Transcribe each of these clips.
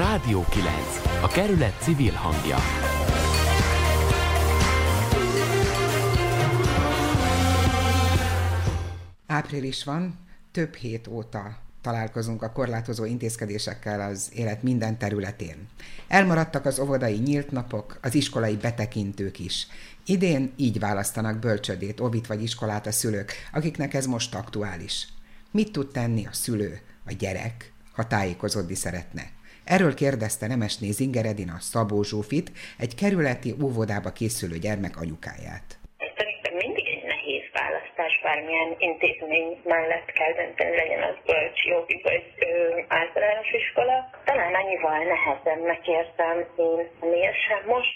Rádió 9. A kerület civil hangja. Április van, több hét óta találkozunk a korlátozó intézkedésekkel az élet minden területén. Elmaradtak az óvodai nyílt napok, az iskolai betekintők is. Idén így választanak bölcsödét, ovit vagy iskolát a szülők, akiknek ez most aktuális. Mit tud tenni a szülő, a gyerek, ha tájékozódni szeretne? Erről kérdezte Nemesné Zingeredina Szabó Zsófit, egy kerületi óvodába készülő gyermek anyukáját bármilyen intézmény mellett kell dönteni, legyen az bölcs, jogi vagy ö, általános iskola. Talán annyival nehezebbnek érzem én személyesen most,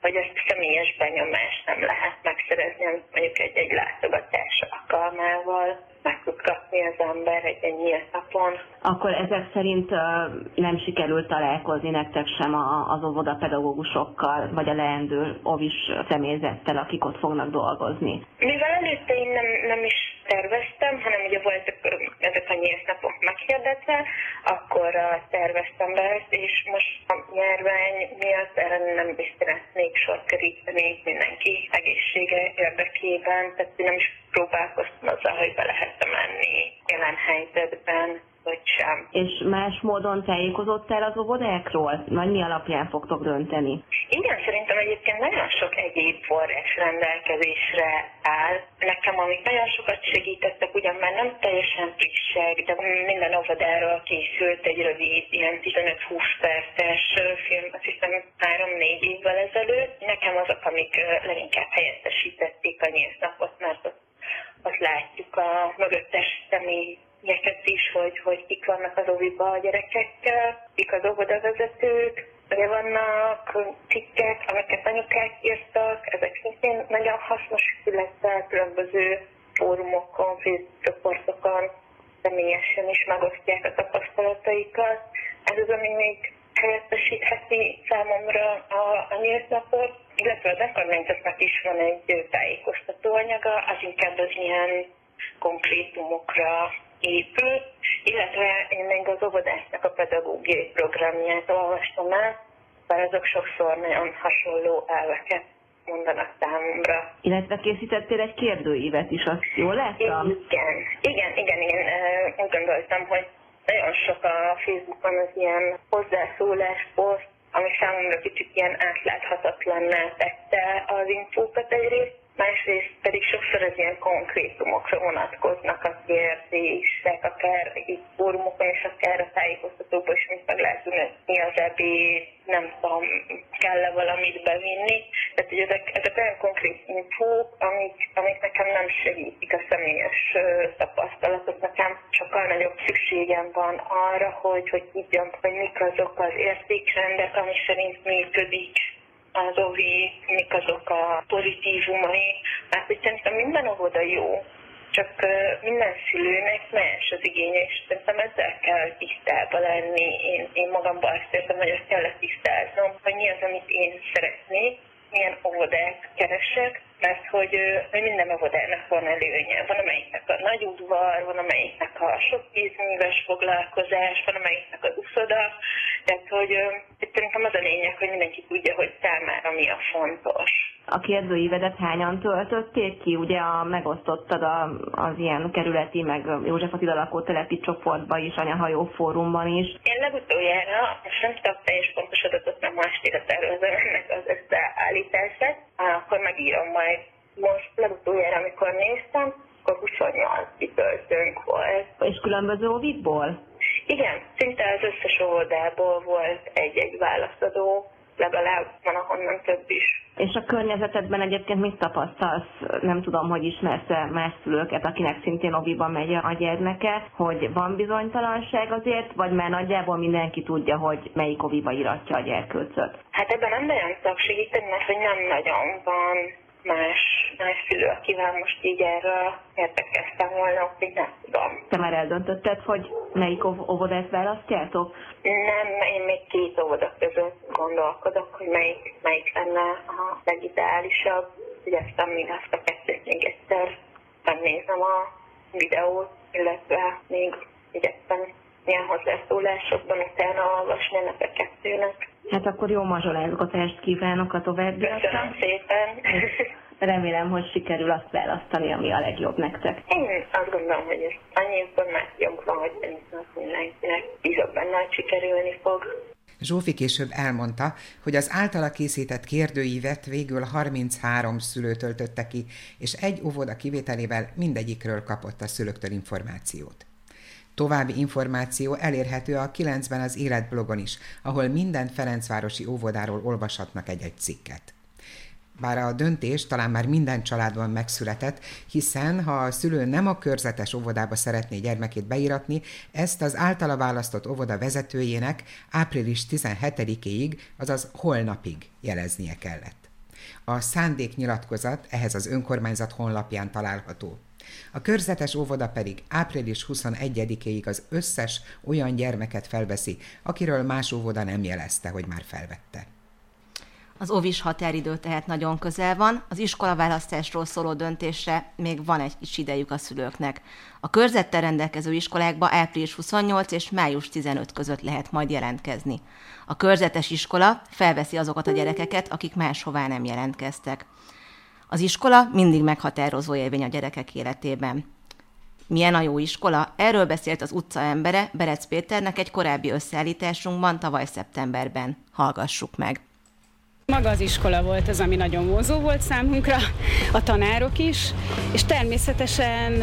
hogy ezt személyes benyomást nem lehet megszerezni, mondjuk egy-egy látogatás alkalmával meg tud kapni az ember egy ennyi napon. Akkor ezek szerint nem sikerült találkozni nektek sem az óvodapedagógusokkal, vagy a leendő ovis személyzettel, akik ott fognak dolgozni? Mivel előtte én nem, nem is terveztem, hanem ugye voltak ezek a napok meghirdetve, akkor terveztem be ezt, és most a járvány miatt erre nem is szeretnék sor keríteni mindenki egészsége érdekében, tehát nem is próbálkoztam azzal, hogy be lehet menni jelen helyzetben vagy sem. És más módon tájékozott el az óvodákról? Vagy mi alapján fogtok dönteni? Igen, szerintem egyébként nagyon sok egyéb forrás rendelkezésre áll. Nekem, amik nagyon sokat segítettek, ugyan már nem teljesen frissek, de minden óvodáról készült egy rövid, ilyen 15-20 perces film, azt hiszem 3-4 évvel ezelőtt. Nekem azok, amik leginkább helyettesítették a nyílt napot, mert ott, ott látjuk a mögöttes személy ilyeket is, hogy, hogy kik vannak az óviba a gyerekekkel, kik az óvodavezetők, ugye vannak cikkek, amiket anyukák írtak, ezek szintén nagyon hasznos, illetve különböző fórumokon, csoportokon személyesen is megosztják a tapasztalataikat. Ez az, ami még helyettesítheti számomra a, a nyílt napot, illetve az önkormányzatnak is van egy tájékoztató anyaga, az inkább az ilyen konkrétumokra épül, illetve én még az óvodásnak a pedagógiai programját olvastam el, bár azok sokszor nagyon hasonló elveket mondanak számomra. Illetve készítettél egy kérdőívet is, azt jól láttam? Igen, igen, igen, én úgy gondoltam, hogy nagyon sok a Facebookon az ilyen hozzászólás poszt, ami számomra kicsit ilyen átláthatatlanná tette az infókat egyrészt, másrészt pedig sokszor az ilyen konkrétumokra vonatkoznak a kérdések, akár itt fórumokon és akár a tájékoztatóban is, mint meg lehet mi az ebéd, nem tudom, kell-e valamit bevinni. Tehát, hogy ezek, ezek olyan konkrét infók, amik, amik nekem nem segítik a személyes tapasztalatot. Nekem sokkal nagyobb szükségem van arra, hogy, hogy tudjam, hogy mik azok az értékrendek, ami szerint működik az OVI, mik azok a pozitívumai, mert hogy szerintem minden óvoda jó, csak minden szülőnek más az igénye, és szerintem ezzel kell tisztába lenni. Én, én magamban azt érzem, hogy ezt kell tisztáznom, hogy mi az, amit én szeretnék, milyen óvodák keresek, mert hogy, hogy minden óvodának van előnye. Van amelyiknek a nagy udvar, van amelyiknek a sok tízműves foglalkozás, van amelyiknek az uszoda, tehát hogy szerintem az a lényeg, hogy mindenki tudja, hogy számára mi a fontos. A kérdőívedet hányan töltötték ki? Ugye a, megosztottad a, az ilyen kerületi, meg József Attila lakótelepi csoportba is, anyahajó fórumban is. Én legutoljára, most nem tudok teljes pontos adatot, nem most ére tervezem ennek az összeállítását, akkor megírom majd. Most legutoljára, amikor néztem, akkor 28 kitöltőnk volt. És különböző óvikból? Igen, szinte az összes óvodából volt egy-egy választadó, legalább van ahonnan több is. És a környezetedben egyébként mit tapasztalsz? Nem tudom, hogy ismersz-e más szülőket, akinek szintén oviban megy a gyermeke, hogy van bizonytalanság azért, vagy már nagyjából mindenki tudja, hogy melyik oviba iratja a gyerkőcöt? Hát ebben nem nagyon tudok segíteni, mert hogy nem nagyon van más, más szülő, akivel most így erről érdekeztem volna, hogy nem tudom. Te már eldöntötted, hogy melyik óvodát választjátok? Nem, én még két óvoda között gondolkodok, hogy melyik, melyik lenne a legideálisabb. Igyekszem még azt a kettőt még egyszer megnézem a videót, illetve még igyekszem ilyen hozzászólásokban utána olvasni ennek a kettőnek. Hát akkor jó mazsolázgatást kívánok a továbbiakra. Köszönöm szépen. Remélem, hogy sikerül azt választani, ami a legjobb nektek. Én azt gondolom, hogy ez annyi információnk van, hogy mindenkinek bízok benne, hogy sikerülni fog. Zsófi később elmondta, hogy az általa készített kérdőívet végül 33 szülő töltötte ki, és egy óvoda kivételével mindegyikről kapott a szülőktől információt. További információ elérhető a 9-ben az életblogon is, ahol minden Ferencvárosi óvodáról olvashatnak egy-egy cikket. Bár a döntés talán már minden családban megszületett, hiszen ha a szülő nem a körzetes óvodába szeretné gyermekét beiratni, ezt az általa választott óvoda vezetőjének április 17-éig, azaz holnapig jeleznie kellett. A szándéknyilatkozat ehhez az önkormányzat honlapján található. A körzetes óvoda pedig április 21-éig az összes olyan gyermeket felveszi, akiről más óvoda nem jelezte, hogy már felvette. Az ovis határidő tehát nagyon közel van, az iskolaválasztásról szóló döntésre még van egy kis idejük a szülőknek. A körzettel rendelkező iskolákba április 28 és május 15 között lehet majd jelentkezni. A körzetes iskola felveszi azokat a gyerekeket, akik máshová nem jelentkeztek. Az iskola mindig meghatározó élmény a gyerekek életében. Milyen a jó iskola? Erről beszélt az utca embere, Berec Péternek egy korábbi összeállításunkban tavaly szeptemberben. Hallgassuk meg! Maga az iskola volt az, ami nagyon vonzó volt számunkra, a tanárok is, és természetesen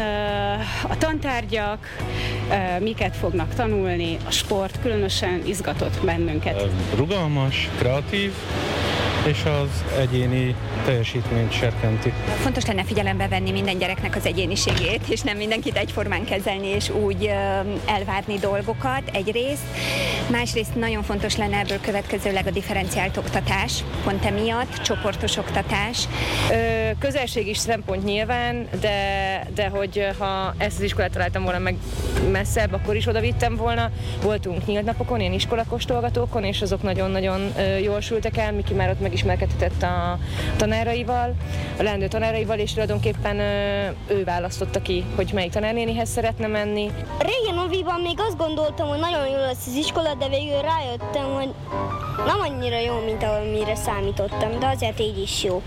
a tantárgyak, miket fognak tanulni, a sport különösen izgatott bennünket. Rugalmas, kreatív, és az egyéni teljesítményt serkenti. Fontos lenne figyelembe venni minden gyereknek az egyéniségét, és nem mindenkit egyformán kezelni, és úgy elvárni dolgokat egyrészt. Másrészt nagyon fontos lenne ebből következőleg a differenciált oktatás, pont emiatt, csoportos oktatás. Ö, közelség is szempont nyilván, de, de hogy ha ezt az iskolát találtam volna meg messzebb, akkor is oda vittem volna. Voltunk nyílt napokon, ilyen iskolakostolgatókon, és azok nagyon-nagyon jól sültek el, Miki már ott megismerkedhetett a tanáraival, a leendő tanáraival, és tulajdonképpen ő választotta ki, hogy melyik tanárnénihez szeretne menni. Régen Oviban még azt gondoltam, hogy nagyon jó lesz az iskola, de végül rájöttem, hogy nem annyira jó, mint amire számítottam, de azért így is jó.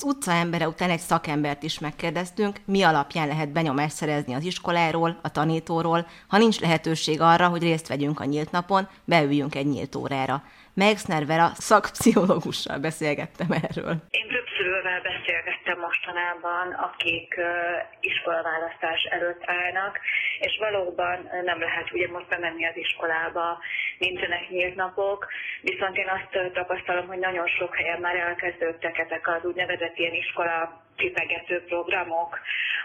Az utca embere után egy szakembert is megkérdeztünk, mi alapján lehet benyomást szerezni az iskoláról, a tanítóról, ha nincs lehetőség arra, hogy részt vegyünk a nyílt napon, beüljünk egy nyílt órára. Megszner Vera szakpszichológussal beszélgettem erről. Én szülővel beszélgettem mostanában, akik iskolaválasztás előtt állnak, és valóban nem lehet ugye most bemenni az iskolába, nincsenek nyílt napok, viszont én azt tapasztalom, hogy nagyon sok helyen már elkezdődtek ezek az úgynevezett ilyen iskola tipegető programok,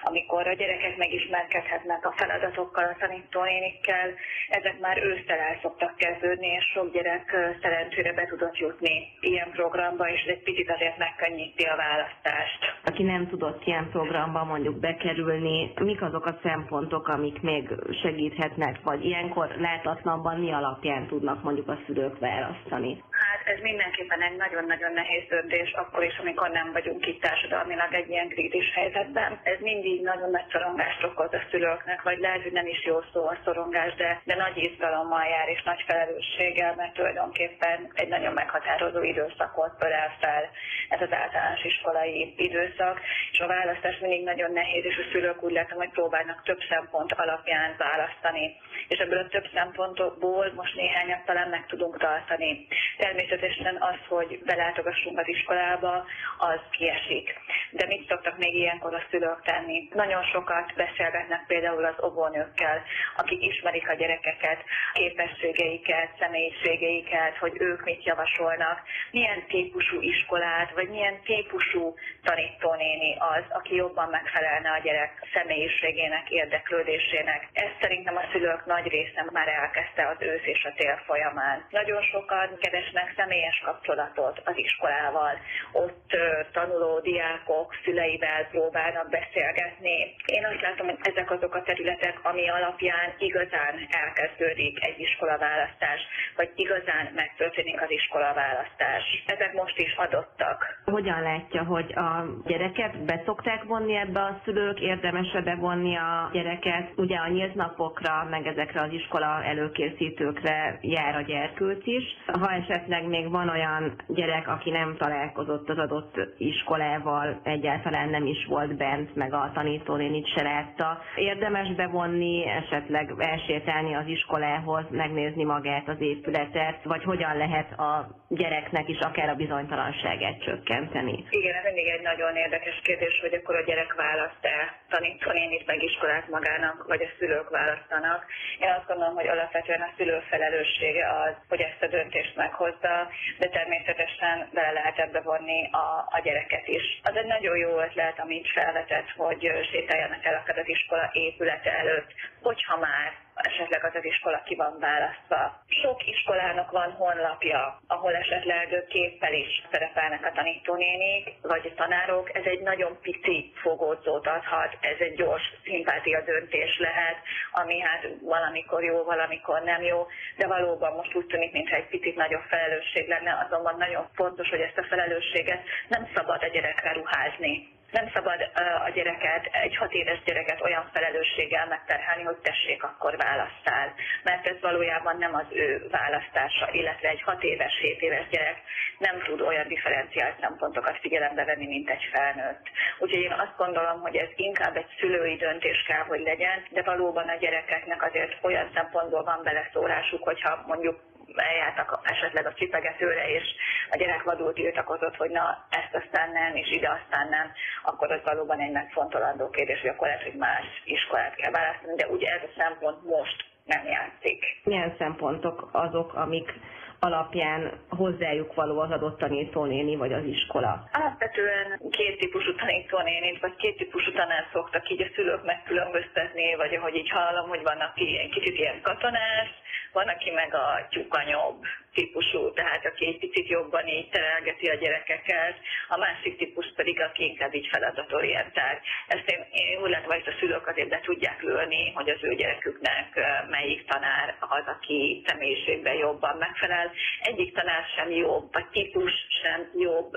amikor a gyerekek megismerkedhetnek a feladatokkal, a tanítónénikkel, ezek már ősztel el szoktak kezdődni, és sok gyerek szerencsére be tudott jutni ilyen programba, és ez egy picit azért megkönnyíti a választást. Aki nem tudott ilyen programba mondjuk bekerülni, mik azok a szempontok, amik még segíthetnek, vagy ilyenkor látatlanban mi alapján tudnak mondjuk a szülők választani? Hát ez mindenképpen egy nagyon-nagyon nehéz döntés, akkor is, amikor nem vagyunk itt társadalmilag egy ilyen krízis helyzetben. Ez mindig nagyon nagy szorongást okoz a szülőknek, vagy lehet, hogy nem is jó szó a szorongás, de, de nagy izgalommal jár és nagy felelősséggel, mert tulajdonképpen egy nagyon meghatározó időszakot ölel fel ez az általános iskolai időszak, és a választás mindig nagyon nehéz, és a szülők úgy látom, hogy próbálnak több szempont alapján választani. És ebből a több szempontból most néhányat talán meg tudunk tartani. Természetesen az, hogy belátogassunk az iskolába, az kiesik. De mit szoktak még ilyenkor a szülők tenni? Nagyon sokat beszélgetnek például az óvónőkkel, akik ismerik a gyerekeket, képességeiket, személyiségeiket, hogy ők mit javasolnak, milyen típusú iskolát, vagy milyen típusú tanítónéni az, aki jobban megfelelne a gyerek személyiségének, érdeklődésének. Ezt szerintem a szülők nagy része már elkezdte az ősz és a tél folyamán. Nagyon sokan keresnek személyes kapcsolatot az iskolával. Ott tanuló diákok szüleivel próbálnak beszélgetni. Én azt látom, hogy ezek azok a területek, ami alapján igazán elkezdődik egy iskolaválasztás, vagy igazán megtörténik az iskolaválasztás. Ezek most is adottak. Hogyan látja, hogy a gyereket beszokták vonni ebbe a szülők, érdemes-e bevonni a gyereket? Ugye a nyílt napokra, meg ezekre az iskola előkészítőkre jár a gyerkőt is. Ha esetleg még van olyan gyerek, aki nem találkozott az adott iskolával, egyáltalán nem is volt bent, meg a tanítónénit se látta, érdemes bevonni, esetleg elsétálni az iskolához, megnézni magát az épületet, vagy hogyan lehet a gyereknek is akár a bizonytalanságát csökkenteni? Igen, ez mindig egy nagyon érdekes kérdés, hogy akkor a gyerek választ-e tanítónénit meg iskolát magának, vagy a szülők választanak. Én azt gondolom, hogy alapvetően a szülő felelőssége az, hogy ezt a döntést meghozza, de természetesen bele lehet ebbe vonni a, a gyereket is. Az egy nagyon jó ötlet, amit felvetett, hogy sétáljanak el akár az iskola épülete előtt, hogyha már esetleg az az iskola ki van választva. Sok iskolának van honlapja, ahol esetleg képpel is szerepelnek a tanítónénik, vagy a tanárok. Ez egy nagyon pici fogódzót adhat, ez egy gyors szimpátia döntés lehet, ami hát valamikor jó, valamikor nem jó, de valóban most úgy tűnik, mintha egy picit nagyobb felelősség lenne, azonban nagyon fontos, hogy ezt a felelősséget nem szabad a gyerekre ruházni nem szabad a gyereket, egy hat éves gyereket olyan felelősséggel megterhelni, hogy tessék, akkor választál. Mert ez valójában nem az ő választása, illetve egy hat éves, hét éves gyerek nem tud olyan differenciált szempontokat figyelembe venni, mint egy felnőtt. Úgyhogy én azt gondolom, hogy ez inkább egy szülői döntés kell, hogy legyen, de valóban a gyerekeknek azért olyan szempontból van beleszólásuk, hogyha mondjuk eljártak esetleg a csipegetőre, és a gyerek vadul tiltakozott, hogy na ezt aztán nem, és ide aztán nem, akkor az valóban egy megfontolandó kérdés, hogy akkor lehet, hogy más iskolát kell választani, de ugye ez a szempont most nem játszik. Milyen szempontok azok, amik alapján hozzájuk való az adott tanítónéni vagy az iskola? Alapvetően két típusú tanítónénit, vagy két típusú tanár szoktak így a szülők megkülönböztetni, vagy ahogy így hallom, hogy vannak ilyen kicsit ilyen katonás, van, aki meg a tyúkanyobb típusú, tehát aki egy picit jobban így terelgeti a gyerekeket, a másik típus pedig, aki inkább így feladatorientált. Ezt én, én úgy látom, hogy a szülők azért be tudják lőni, hogy az ő gyereküknek melyik tanár az, aki személyiségben jobban megfelel. Egyik tanár sem jobb, vagy típus sem jobb,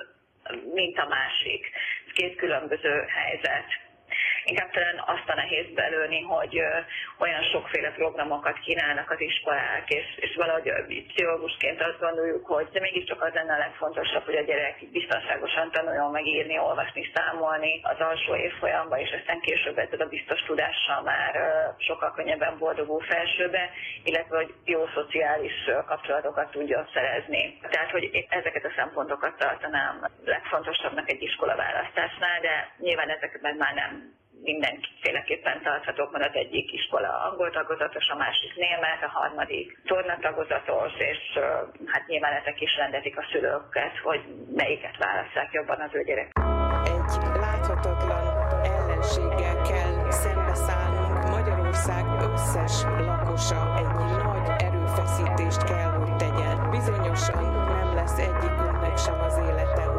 mint a másik. Két különböző helyzet inkább talán azt a nehéz belőni, hogy olyan sokféle programokat kínálnak az iskolák, és, és valahogy pszichológusként azt gondoljuk, hogy de mégiscsak az lenne a legfontosabb, hogy a gyerek biztonságosan tanuljon megírni, olvasni, számolni az alsó évfolyamba, és aztán később ezzel a biztos tudással már sokkal könnyebben boldogul felsőbe, illetve hogy jó szociális kapcsolatokat tudjon szerezni. Tehát, hogy ezeket a szempontokat tartanám legfontosabbnak egy iskola választásnál, de nyilván ezeket már nem mindenféleképpen tarthatók, mert az egyik iskola angol tagozatos, a másik német, a harmadik tornatagozatos, és hát nyilván ezek is rendezik a szülőket, hogy melyiket válasszák jobban az ő gyerek. Egy láthatatlan ellenséggel kell szembeszállnunk. Magyarország összes lakosa egy nagy erőfeszítést kell, hogy tegyen. Bizonyosan nem lesz egyikünknek sem az élete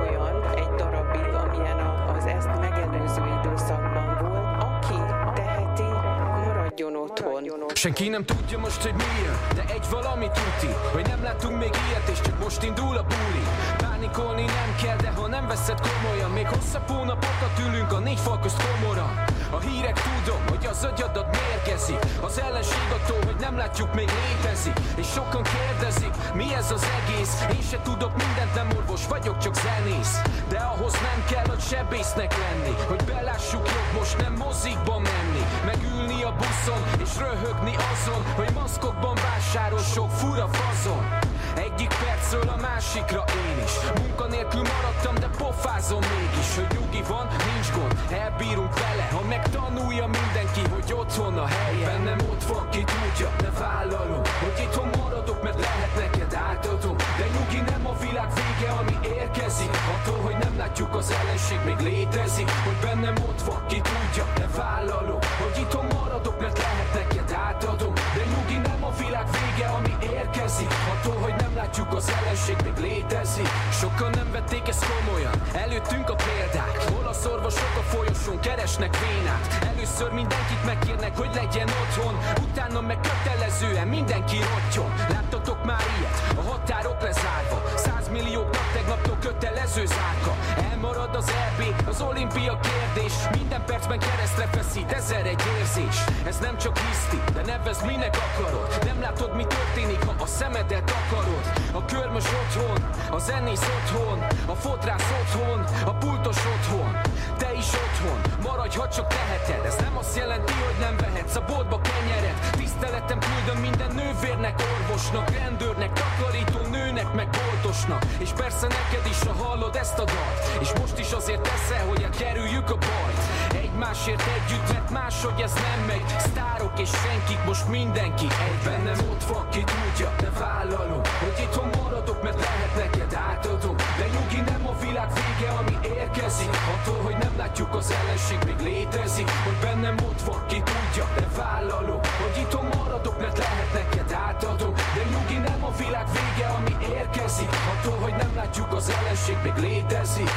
Senki nem tudja most, hogy miért, de egy valami tuti, hogy nem látunk még ilyet, és csak most indul a buli. Pánikolni nem kell, de ha nem veszed komolyan, még hosszabb hónapokat ülünk a négy fal közt komora. A hírek tudom, hogy az agyadat mérgezi Az ellenség attól, hogy nem látjuk még létezik És sokan kérdezik, mi ez az egész Én se tudok mindent, nem orvos vagyok, csak zenész De ahhoz nem sebésznek lenni Hogy belássuk jobb most nem mozikba menni. Megülni a buszon és röhögni azon Hogy maszkokban vásárol sok fura fazon. Egyik percről a másikra én is. Munkanélkül maradtam, de pofázom mégis Hogy nyugi van, nincs gond, elbírunk vele Ha megtanulja mindenki, hogy otthon a helye Bennem ott van, ki tudja, ne vállalom Hogy itthon maradok, mert lehet neked átadom De nyugi nem a világ vége, ami érkezik. Attól, hogy nem látjuk az ellenség még létezik. Hogy bennem ott van, ki tudja, ne vállalom. Hogy itthon maradok, mert lehet neked átadom De nyugi nem a világ vége, ami érkezik. Attól, hogy nem látjuk az ellenség még létezik. Sokan nem vették ezt komolyan, előttünk a példák. Hol a szorvosok a folyosón keresnek vénát. Először mindenkit megkérnek, hogy legyen otthon. Utána meg kötelezően mindenki rottyon Láttatok már ilyet? A határok lezárva Százmillióknak tegnaptól kötelező zárka. Elmarad az EB, az olimpia kérdés. Minden percben keresztre feszít, ezer egy érzés. Ez nem csak hiszti, de nevezd minek akarod. Nem látod mi történik, ha a szemedet akarod. A körmös otthon, a zenész otthon A fodrász otthon, a pultos otthon. Te is otthon, maradj ha csak teheted. Ez nem azt jelenti, hogy nem vehetsz a boltba kenyeret. Tiszteletem küldöm minden nővérnek, orvosnak Rendőrnek, takarító nőnek, meg boltosnak És persze neked is, ha hallod ezt a dalt. És most is azért teszel, hogy elkerüljük a bajt. Egymásért együtt, mert máshogy ez nem megy. Sztárok és senkik, most mindenki egy Bennem ott van, ki tudja, de vállalom Hogy itthon maradok, mert lehet neked átadom. De nyugi nem a világ vége, ami érkezik. Attól, hogy nem látjuk az ellenség még létezik. Hogy bennem ott van, ki tudja, de vállalom Hogy itthon maradok, mert lehet neked átadom De nyugi nem a világ vége, ami érkezik. Attól, hogy nem látjuk az ellenség még létezik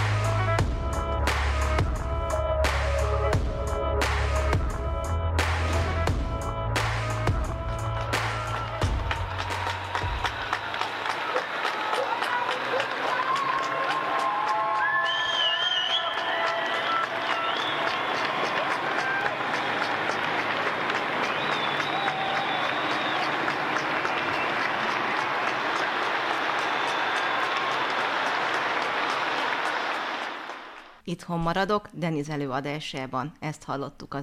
Itthon maradok, Deniz előadásában. Ezt hallottuk az